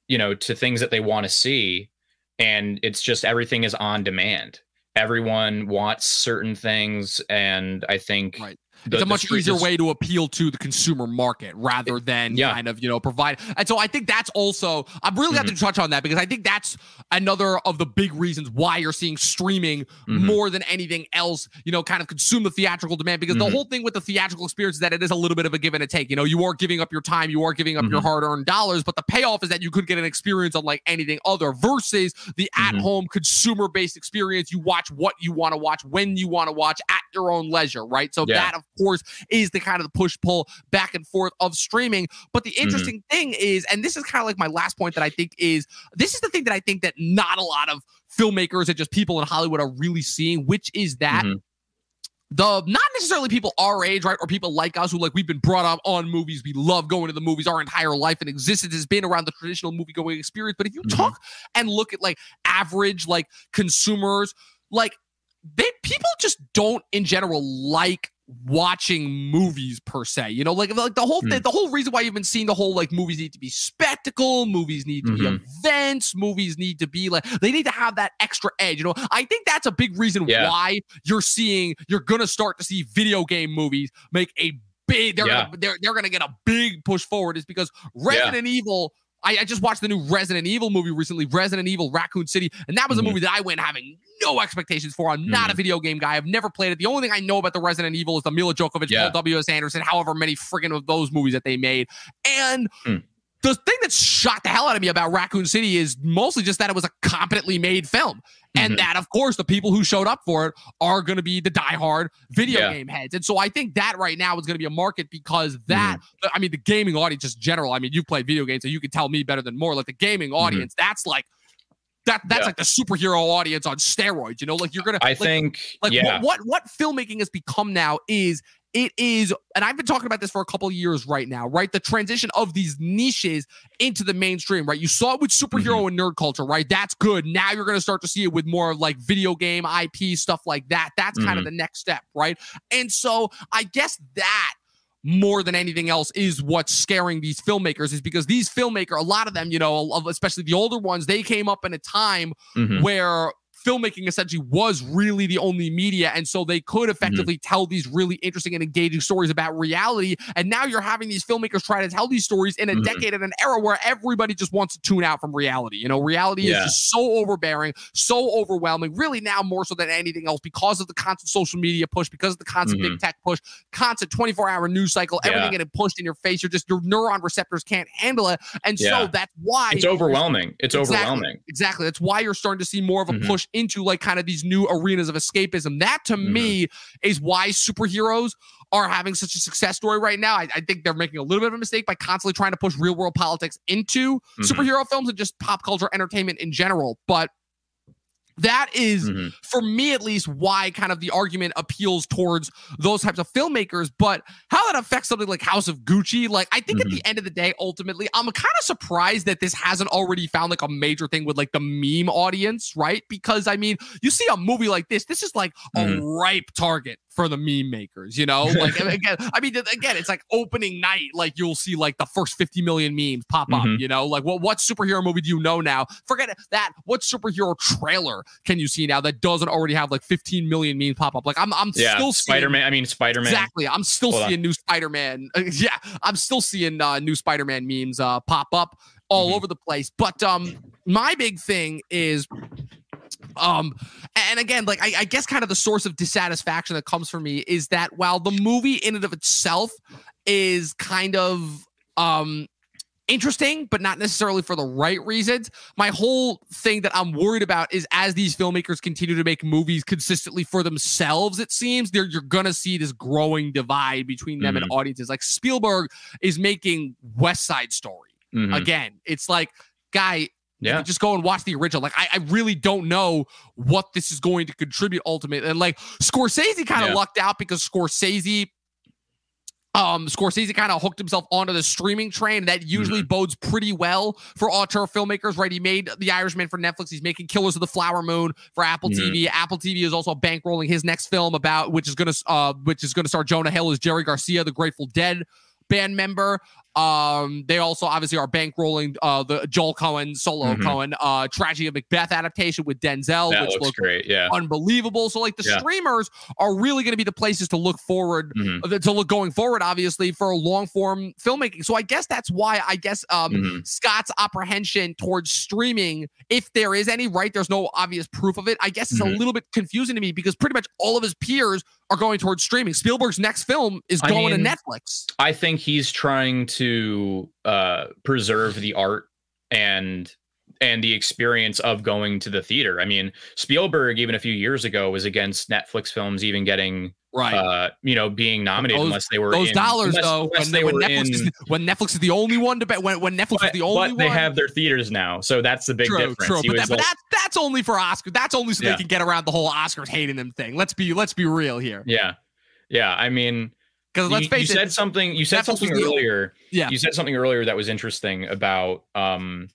you know, to things that they want to see. And it's just everything is on demand. Everyone wants certain things. And I think right the, it's a much easier way to appeal to the consumer market rather than yeah. kind of you know provide and so i think that's also i'm really mm-hmm. have to touch on that because i think that's another of the big reasons why you're seeing streaming mm-hmm. more than anything else you know kind of consume the theatrical demand because mm-hmm. the whole thing with the theatrical experience is that it is a little bit of a give and a take you know you are giving up your time you are giving up your mm-hmm. hard-earned dollars but the payoff is that you could get an experience unlike anything other versus the mm-hmm. at-home consumer-based experience you watch what you want to watch when you want to watch at your own leisure right so yeah. that of course, is the kind of the push pull back and forth of streaming. But the mm-hmm. interesting mm-hmm. thing is, and this is kind of like my last point that I think is this is the thing that I think that not a lot of filmmakers and just people in Hollywood are really seeing, which is that. Mm-hmm the not necessarily people our age, right, or people like us who like we've been brought up on movies, we love going to the movies, our entire life and existence has been around the traditional movie going experience. But if you mm-hmm. talk and look at like average like consumers, like they people just don't in general like watching movies per se. You know, like like the whole mm. the whole reason why you've been seeing the whole like movies need to be spectacle, movies need to mm-hmm. be events, movies need to be like they need to have that extra edge. You know, I think that's a big reason yeah. why you're seeing you're gonna start to see video game movies make a big they're yeah. gonna they're, they're gonna get a big push forward is because Resident yeah. Evil I, I, just watched the new Resident Evil movie recently, Resident Evil Raccoon City, and that was a mm-hmm. movie that I went having no expectations for. I'm not mm-hmm. a video game guy. I've never played it. The only thing I know about the Resident Evil is the Milla Jovovich, yeah. Paul W.S. Anderson, however many friggin' of those movies that they made. And mm the thing that shot the hell out of me about Raccoon City is mostly just that it was a competently made film. And mm-hmm. that, of course, the people who showed up for it are going to be the diehard video yeah. game heads. And so I think that right now is going to be a market because that, mm-hmm. I mean, the gaming audience just general. I mean, you've played video games, so you can tell me better than more. Like the gaming mm-hmm. audience, mm-hmm. that's like, that that's yeah. like the superhero audience on steroids. You know, like you're gonna. I like, think like yeah. what, what what filmmaking has become now is it is and i've been talking about this for a couple years right now right the transition of these niches into the mainstream right you saw it with superhero mm-hmm. and nerd culture right that's good now you're going to start to see it with more like video game ip stuff like that that's mm-hmm. kind of the next step right and so i guess that more than anything else is what's scaring these filmmakers is because these filmmaker a lot of them you know especially the older ones they came up in a time mm-hmm. where filmmaking essentially was really the only media. And so they could mm-hmm. effectively mm-hmm. tell these really interesting and engaging stories about reality. And now you're having these filmmakers try to tell these stories in a mm-hmm. decade and an era where everybody just wants to tune out from reality. You know, reality yeah. is just so overbearing, so overwhelming, really now more so than anything else because of the constant social media push, because of the constant mm-hmm. big tech push, constant 24 hour news cycle, yeah. everything getting pushed in your face. You're just, your neuron receptors can't handle it. And yeah. so that's why it's overwhelming. It's exactly, overwhelming. Exactly. That's why you're starting to see more of a mm-hmm. push into like kind of these new arenas of escapism. That to mm-hmm. me is why superheroes are having such a success story right now. I, I, think they're making a little bit of a mistake by constantly trying to push real world politics into mm-hmm. superhero films and just pop culture entertainment in general. But that is, mm-hmm. for me at least, why kind of the argument appeals towards those types of filmmakers. But how that affects something like House of Gucci, like I think mm-hmm. at the end of the day, ultimately, I'm kind of surprised that this hasn't already found like a major thing with like the meme audience, right? Because I mean, you see a movie like this, this is like mm-hmm. a ripe target for the meme makers, you know? Like again, I mean, again, it's like opening night, like you'll see like the first 50 million memes pop up, mm-hmm. you know? Like what what superhero movie do you know now? Forget that. What superhero trailer can you see now that doesn't already have like 15 million memes pop up? Like I'm I'm yeah, still Spider-Man, I mean Spider-Man. Exactly. I'm still Hold seeing on. new Spider-Man. Uh, yeah, I'm still seeing uh, new Spider-Man memes uh, pop up all mm-hmm. over the place. But um my big thing is um, and again, like I, I, guess kind of the source of dissatisfaction that comes for me is that while the movie in and of itself is kind of um interesting, but not necessarily for the right reasons. My whole thing that I'm worried about is as these filmmakers continue to make movies consistently for themselves, it seems you're gonna see this growing divide between them mm-hmm. and audiences. Like Spielberg is making West Side Story. Mm-hmm. Again, it's like, guy, yeah. Just go and watch the original. Like, I, I, really don't know what this is going to contribute ultimately. And like Scorsese kind of yeah. lucked out because Scorsese um Scorsese kind of hooked himself onto the streaming train. That usually mm-hmm. bodes pretty well for auteur filmmakers, right? He made The Irishman for Netflix. He's making Killers of the Flower Moon for Apple mm-hmm. TV. Apple TV is also bankrolling his next film about which is gonna uh which is gonna star Jonah Hill as Jerry Garcia, the Grateful Dead band member. Um, they also obviously are bankrolling uh, the Joel Coen solo mm-hmm. Coen uh, tragedy of Macbeth adaptation with Denzel, that which looks, looks great, yeah, unbelievable. So like the yeah. streamers are really going to be the places to look forward mm-hmm. Uh, to look going forward, obviously for long form filmmaking. So I guess that's why I guess um, mm-hmm. Scott's apprehension towards streaming, if there is any, right? There's no obvious proof of it. I guess it's a mm-hmm. little bit confusing to me because pretty much all of his peers are going towards streaming. Spielberg's next film is going I mean, to Netflix. I think he's trying to uh, preserve the art and and the experience of going to the theater. I mean, Spielberg even a few years ago was against Netflix films even getting right uh you know being nominated those, unless they were those in, dollars unless, though unless when, they when were Netflix in, is, when Netflix is the only one to bet when, when Netflix but, is the only one but they one. have their theaters now so that's the big true, difference true but, like, but that's that's only for Oscar that's only so yeah. they can get around the whole Oscars hating them thing let's be let's be real here yeah yeah I mean because let's you, face you it said something you said something earlier yeah. you said something earlier that was interesting about um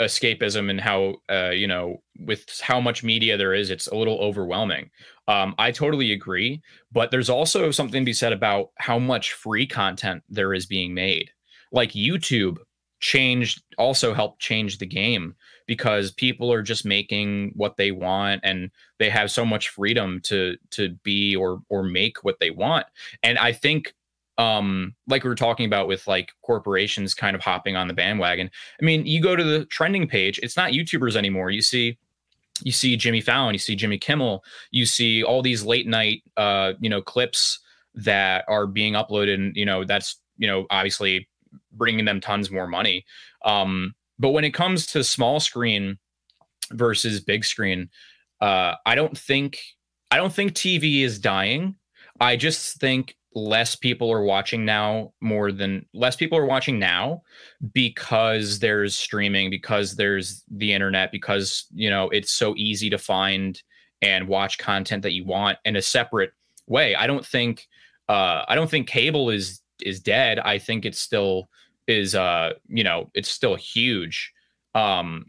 escapism and how uh, you know with how much media there is it's a little overwhelming. Um, i totally agree but there's also something to be said about how much free content there is being made. Like youtube changed also helped change the game because people are just making what they want and they have so much freedom to to be or or make what they want. And i think um like we were talking about with like corporations kind of hopping on the bandwagon i mean you go to the trending page it's not youtubers anymore. You see you see jimmy fallon you see jimmy kimmel you see all these late night uh you know clips that are being uploaded and you know that's you know obviously bringing them tons more money. Um but when it comes to small screen versus big screen uh i don't think i don't think tv is dying. I just think less people are watching now more than less people are watching now because there's streaming because there's the internet because you know it's so easy to find and watch content that you want in a separate way. I don't think uh i don't think cable is is dead. I think it's still is uh you know it's still huge um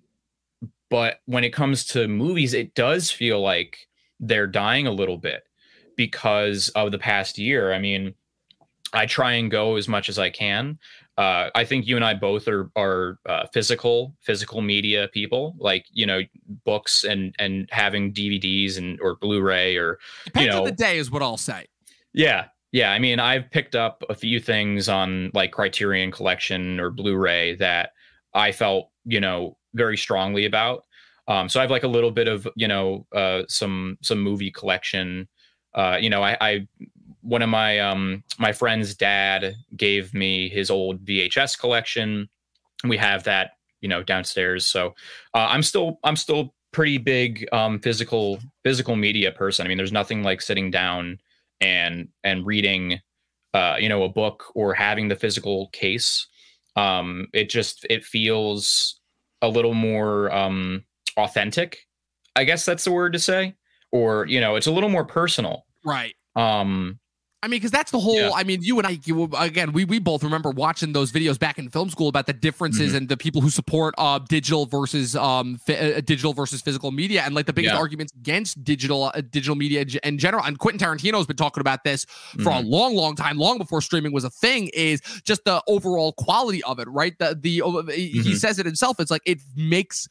but when it comes to movies it does feel like they're dying a little bit because of the past year. I mean, I try and go as much as I can. Uh, I think you and I both are are uh, physical physical media people, like you know books and and having DVDs and or Blu-ray or Depends you know the day is what I'll say. Yeah, yeah. I mean, I've picked up a few things on like Criterion Collection or Blu-ray that I felt you know very strongly about. Um, so I have like a little bit of you know uh, some some movie collection uh, you know, I, I one of my um my friend's dad gave me his old VHS collection. We have that, you know, downstairs. So uh, I'm still I'm still pretty big um physical physical media person. I mean, there's nothing like sitting down and and reading uh, you know, a book or having the physical case. Um, it just it feels a little more um authentic. I guess that's the word to say or you know it's a little more personal right um I mean, because that's the whole. Yeah. I mean, you and I, you, again, we we both remember watching those videos back in film school about the differences mm-hmm. and the people who support uh, digital versus um fi- uh, digital versus physical media, and like the biggest yeah. arguments against digital uh, digital media in general. And Quentin Tarantino has been talking about this for mm-hmm. a long, long time, long before streaming was a thing. Is just the overall quality of it, right? The the mm-hmm. he says it himself. It's like it makes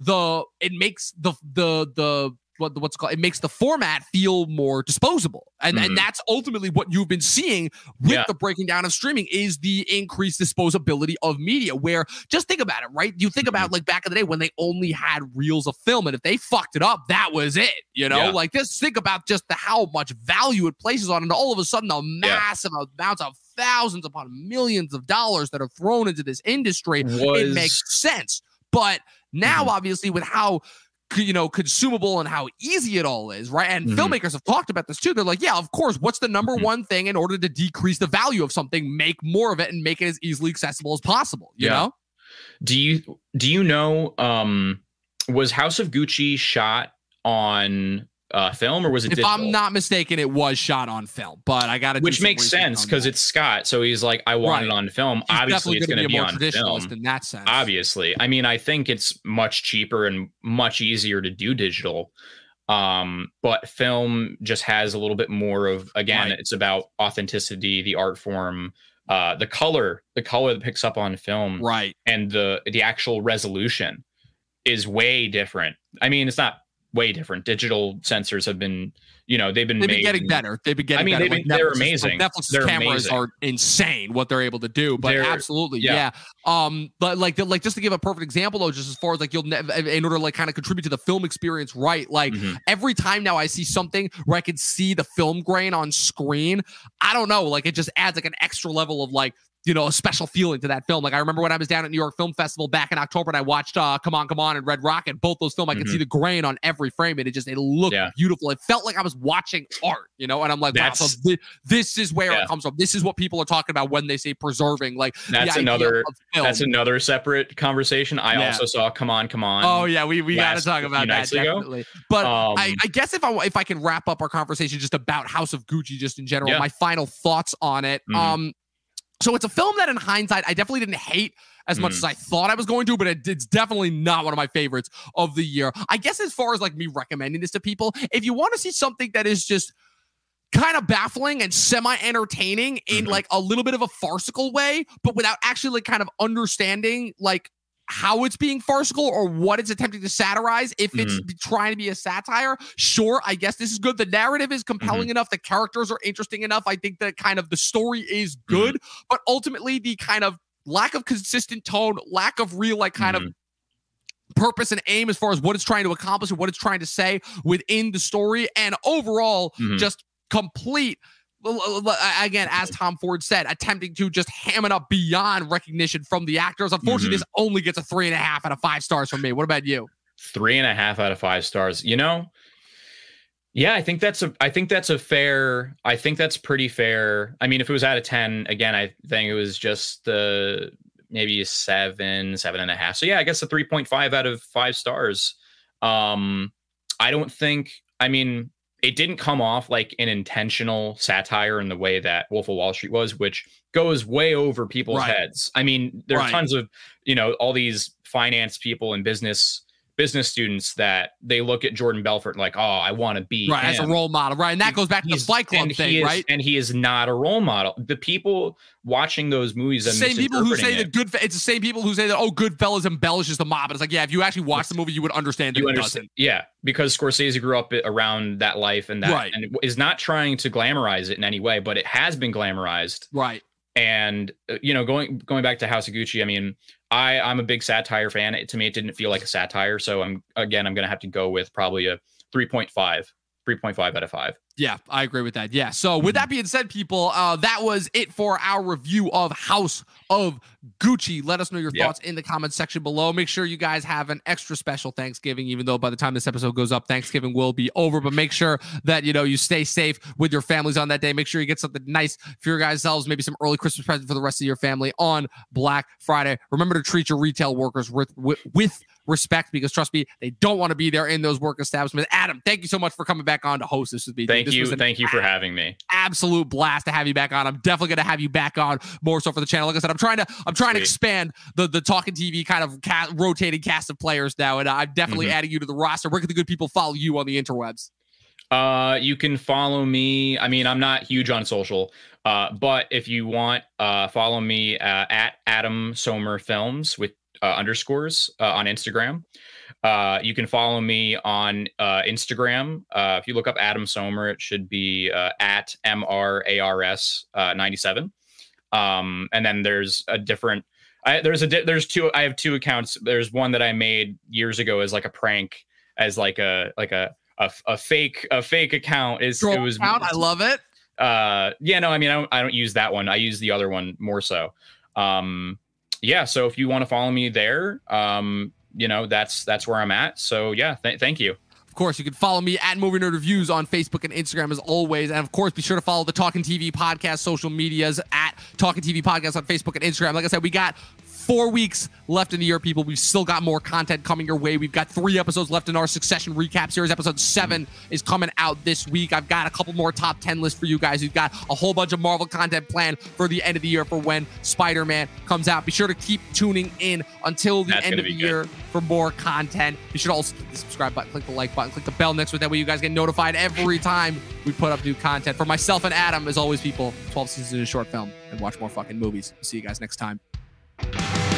the it makes the the the what what's called it makes the format feel more disposable and mm-hmm. and that's ultimately what you've been seeing with yeah. the breaking down of streaming is the increased disposability of media where just think about it right you think mm-hmm. about like back in the day when they only had reels of film and if they fucked it up that was it you know yeah. like just think about just the how much value it places on and all of a sudden the massive yeah. amounts of thousands upon millions of dollars that are thrown into this industry was... it makes sense but now mm-hmm. obviously with how you know consumable and how easy it all is right and mm-hmm. filmmakers have talked about this too they're like yeah of course what's the number mm-hmm. one thing in order to decrease the value of something make more of it and make it as easily accessible as possible you yeah. know do you do you know um was house of gucci shot on uh, film or was it? If digital? I'm not mistaken, it was shot on film, but I got to. Which makes sense because it's Scott, so he's like, I want Right. it on film. He's Obviously, it's going to be be more on film. in that sense. Obviously, I mean, I think it's much cheaper and much easier to do digital. Um, but film just has a little bit more of again, Right. it's about authenticity, the art form, uh, the color, the color that picks up on film, Right. and the the actual resolution is way different. I mean, it's not way different. Digital sensors have been, you know, they've been They've been made getting better. They've been getting I mean, better. they've Like been- they're Netflix's- amazing. Like Netflix's They're cameras amazing. are insane what they're able to do. But They're- absolutely, yeah. yeah. Um, but like, the, like just to give a perfect example though, just as far as like you'll never in order to like kind of contribute to the film experience, right? Like Mhm. every time now I see something where I can see the film grain on screen, I don't know, like it just adds like an extra level of like you know a special feeling to that film. Like I remember when I was down at New York Film Festival back in October and I watched uh Come On Come On and Red Rocket, both those films, I could Mhm. see the grain on every frame and it just it looked Yeah. beautiful. It felt like I was watching art, you know. And I'm like, wow, so That's- thi- this is where Yeah. it comes from. This is what people are talking about when they say preserving. Like That's another that's another separate conversation. I Yeah. also saw Come On, Come On. Oh yeah, we, we got to talk about that ago. definitely. But Um, I, I guess if I if I can wrap up our conversation just about House of Gucci, just in general, my final thoughts on it. Mhm. Um, so it's a film that, in hindsight, I definitely didn't hate as much Mhm. as I thought I was going to, but it, it's definitely not one of my favorites of the year. I guess as far as like me recommending this to people, if you want to see something that is just kind of baffling and semi entertaining in Mhm. like a little bit of a farcical way, but without actually like kind of understanding like how it's being farcical or what it's attempting to satirize. If it's Mm-hmm. trying to be a satire, sure, I guess this is good. The narrative is compelling Mm-hmm. enough. The characters are interesting enough. I think that kind of the story is Mm-hmm. good, but ultimately the kind of lack of consistent tone, lack of real like kind of purpose and aim as far as what it's trying to accomplish and what it's trying to say within the story and overall Mhm. just complete again as tom ford said attempting to just ham it up beyond recognition from the actors unfortunately Mhm. this only gets a three and a half out of five stars from me what about you three and a half out of five stars. You know, yeah, I think that's a I think that's a fair. I think that's pretty fair. I mean, if it was out of ten, again, I think it was just uh, maybe a seven, seven and a half. So yeah, I guess a three point five out of five stars. Um, I don't think. I mean, it didn't come off like an intentional satire in the way that Wolf of Wall Street was, which goes way over people's Right. heads. I mean, there are Right. tons of you know all these finance people and business business students that they look at Jordan Belfort like, oh, I want to be right as a role model right and that goes back to the fight club thing is- right? And he is not a role model. The people watching those movies the same people who say misinterpreting that good it's the same people who say that oh goodfellas embellishes the mob. And it's like yeah if you actually watch the movie you would understand that you it understand doesn't. yeah because scorsese grew up around that life and that Right. and is not trying to glamorize it in any way but it has been glamorized right and uh, you know going going back to house of gucci i mean i i'm a big satire fan. It, to me it didn't feel like a satire. So i'm again i'm gonna have to go with probably a 3.5 3.5 out of 5 Yeah, I agree with that. Yeah. So with that being said, people, uh, that was it for our review of House of Gucci. Let us know your Yep. thoughts in the comment section below. Make sure you guys have an extra special Thanksgiving, even though by the time this episode goes up, Thanksgiving will be over. But make sure that you know you stay safe with your families on that day. Make sure you get something nice for your guys' selves, maybe some early Christmas present for the rest of your family on Black Friday. Remember to treat your retail workers with with, with respect because trust me, they don't want to be there in those work establishments. Adam, thank you so much for coming back on to host this with me. thank you thank you for having me absolute blast to have you back on. I'm definitely going to have you back on more so for the channel. Like I said, I'm trying to I'm trying to expand the the talking TV kind of ca- rotating cast of players now, and I'm definitely Mhm. adding you to the roster. Where can the good people follow you on the interwebs? Uh, you can follow me. I mean, I'm not huge on social, uh, but if you want, uh, follow me uh, at Adam Sommer Films with uh, underscores uh, on Instagram. Uh, you can follow me on uh, Instagram. Uh, if you look up Adam Sommer, it should be uh, at mrars uh, 97. Um, and then there's a different. I, there's a di- there's two. I have two accounts. There's one that I made years ago as like a prank, as like a like a a, a fake a fake account is it was Count, I love it. uh yeah no i mean I don't, I don't use that one i use the other one more so um yeah so if you want to follow me there um you know that's that's where i'm at so yeah th- thank you Of course, you can follow me at Movie Nerd Reviews on Facebook and Instagram as always. And of course, be sure to follow the Talking TV podcast social medias at Talking TV Podcast on Facebook and Instagram. Like I said, we got four weeks left in the year, people. We've still got more content coming your way. We've got three episodes left in our Succession recap series. Episode seven is coming out this week. I've got a couple more top 10 lists for you guys. We've got a whole bunch of Marvel content planned for the end of the year for when Spider Man comes out. Be sure to keep tuning in until the That's end of the good. year for more content. You should also click the subscribe button, click the like button, click the bell next to it. That way you guys get notified every time we put up new content. For myself and Adam, as always, people, 12 seasons in a short film and watch more fucking movies. See you guys next time. Thank you.